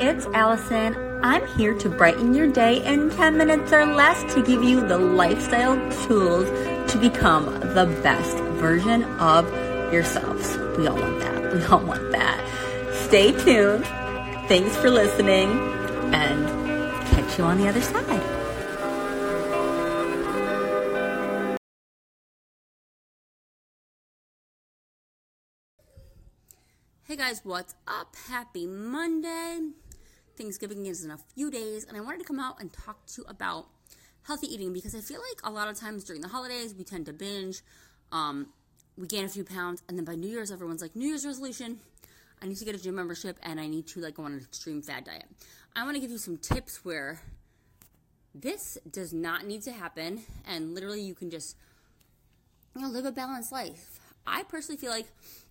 it's Allison. I'm here to brighten your day in 10 minutes or less to give you the lifestyle tools to become the best version of yourselves. We all want that. We all want that. Stay tuned. Thanks for listening and catch you on the other side. Hey guys, what's up? Happy Monday. Thanksgiving is in a few days, and I wanted to come out and talk to you about healthy eating because I feel like a lot of times during the holidays we tend to binge, um, we gain a few pounds, and then by New Year's everyone's like, New Year's resolution, I need to get a gym membership and I need to like go on an extreme fad diet. I want to give you some tips where this does not need to happen, and literally you can just you know live a balanced life. I personally feel like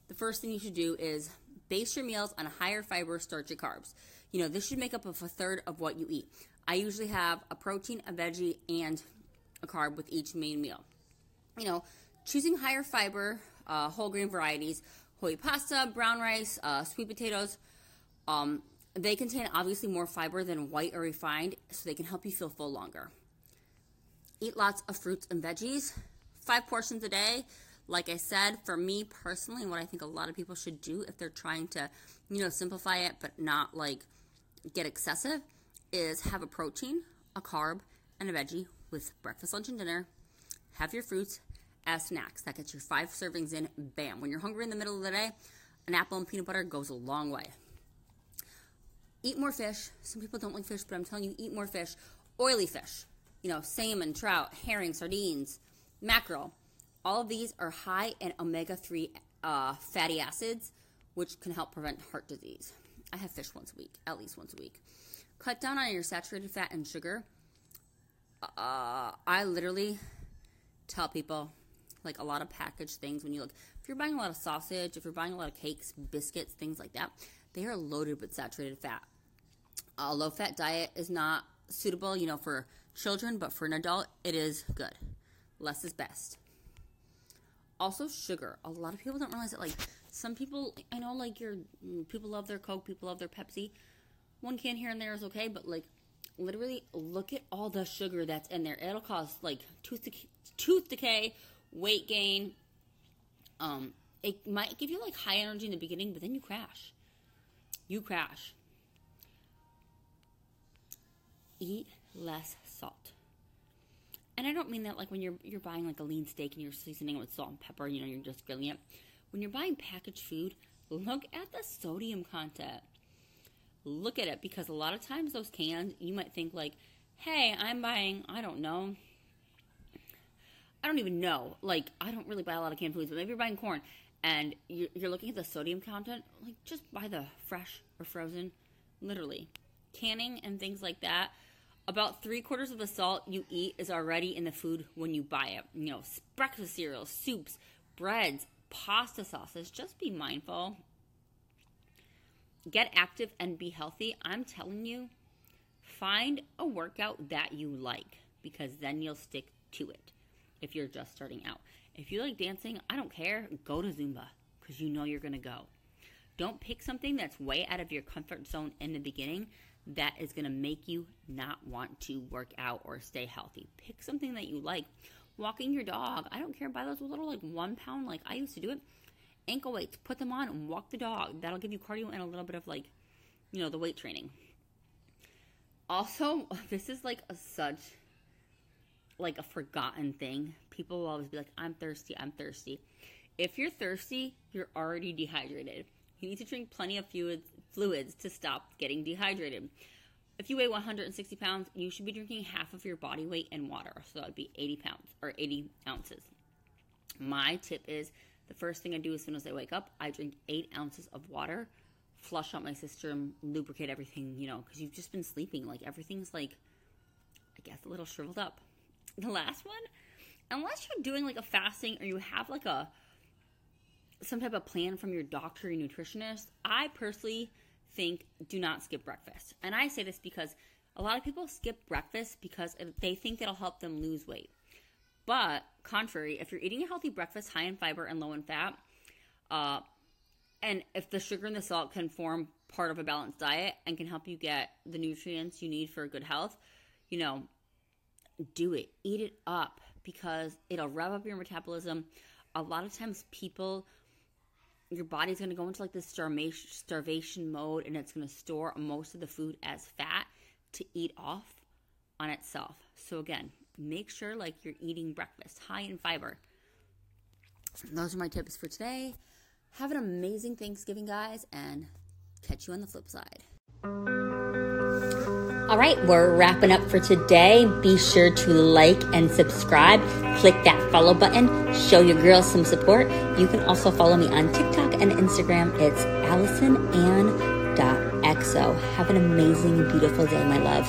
the first thing you should do is Base your meals on higher fiber, starchy carbs. You know, this should make up of a third of what you eat. I usually have a protein, a veggie, and a carb with each main meal. You know, choosing higher fiber, uh, whole grain varieties, whole pasta, brown rice, uh, sweet potatoes. Um, they contain obviously more fiber than white or refined, so they can help you feel full longer. Eat lots of fruits and veggies, five portions a day like I said, for me personally, what I think a lot of people should do if they're trying to, you know, simplify it but not like get excessive is have a protein, a carb, and a veggie with breakfast, lunch, and dinner. Have your fruits as snacks. That gets your five servings in. Bam. When you're hungry in the middle of the day, an apple and peanut butter goes a long way. Eat more fish. Some people don't like fish, but I'm telling you, eat more fish. Oily fish. You know, salmon, trout, herring, sardines, mackerel all of these are high in omega 3 uh, fatty acids, which can help prevent heart disease. I have fish once a week, at least once a week. Cut down on your saturated fat and sugar. Uh, I literally tell people, like a lot of packaged things, when you look, if you're buying a lot of sausage, if you're buying a lot of cakes, biscuits, things like that, they are loaded with saturated fat. A low fat diet is not suitable, you know, for children, but for an adult, it is good. Less is best also sugar. A lot of people don't realize that. Like some people, I know, like your people love their Coke, people love their Pepsi. One can here and there is okay, but like literally, look at all the sugar that's in there. It'll cause like tooth decay, tooth decay, weight gain. Um, it might give you like high energy in the beginning, but then you crash. You crash. Eat less salt and I don't mean that like when you're you're buying like a lean steak and you're seasoning it with salt and pepper, you know, you're just grilling it. When you're buying packaged food, look at the sodium content. Look at it because a lot of times those cans, you might think like, "Hey, I'm buying, I don't know, I don't even know. Like, I don't really buy a lot of canned foods, but maybe you're buying corn and you're, looking at the sodium content. Like, just buy the fresh or frozen, literally. Canning and things like that about three quarters of the salt you eat is already in the food when you buy it. You know, breakfast cereals, soups, breads, pasta sauces. Just be mindful. Get active and be healthy. I'm telling you, find a workout that you like because then you'll stick to it if you're just starting out. If you like dancing, I don't care. Go to Zumba because you know you're going to go. Don't pick something that's way out of your comfort zone in the beginning that is going to make you not want to work out or stay healthy. Pick something that you like. Walking your dog. I don't care. Buy those little like one pound, like I used to do it. Ankle weights. Put them on and walk the dog. That'll give you cardio and a little bit of like, you know, the weight training. Also, this is like a such like a forgotten thing. People will always be like, I'm thirsty, I'm thirsty. If you're thirsty, you're already dehydrated. You need to drink plenty of fluids, fluids to stop getting dehydrated. If you weigh 160 pounds, you should be drinking half of your body weight in water. So that would be 80 pounds or 80 ounces. My tip is the first thing I do as soon as I wake up, I drink eight ounces of water, flush out my system, lubricate everything, you know, because you've just been sleeping. Like everything's like, I guess, a little shriveled up. The last one, unless you're doing like a fasting or you have like a some type of plan from your doctor or nutritionist, I personally think do not skip breakfast. And I say this because a lot of people skip breakfast because they think it'll help them lose weight. But contrary, if you're eating a healthy breakfast high in fiber and low in fat, uh, And if the sugar and the salt can form part of a balanced diet and can help you get the nutrients you need for good health, you know, do it. Eat it up because it'll rev up your metabolism. A lot of times, people, your body's going to go into like this starvation, starvation mode and it's going to store most of the food as fat to eat off on itself. So, again, make sure like you're eating breakfast high in fiber. Those are my tips for today. Have an amazing Thanksgiving, guys, and catch you on the flip side. All right, we're wrapping up for today. Be sure to like and subscribe. Click that follow button. Show your girls some support. You can also follow me on TikTok and Instagram. It's AllisonAnn.exo. Have an amazing, beautiful day, my love.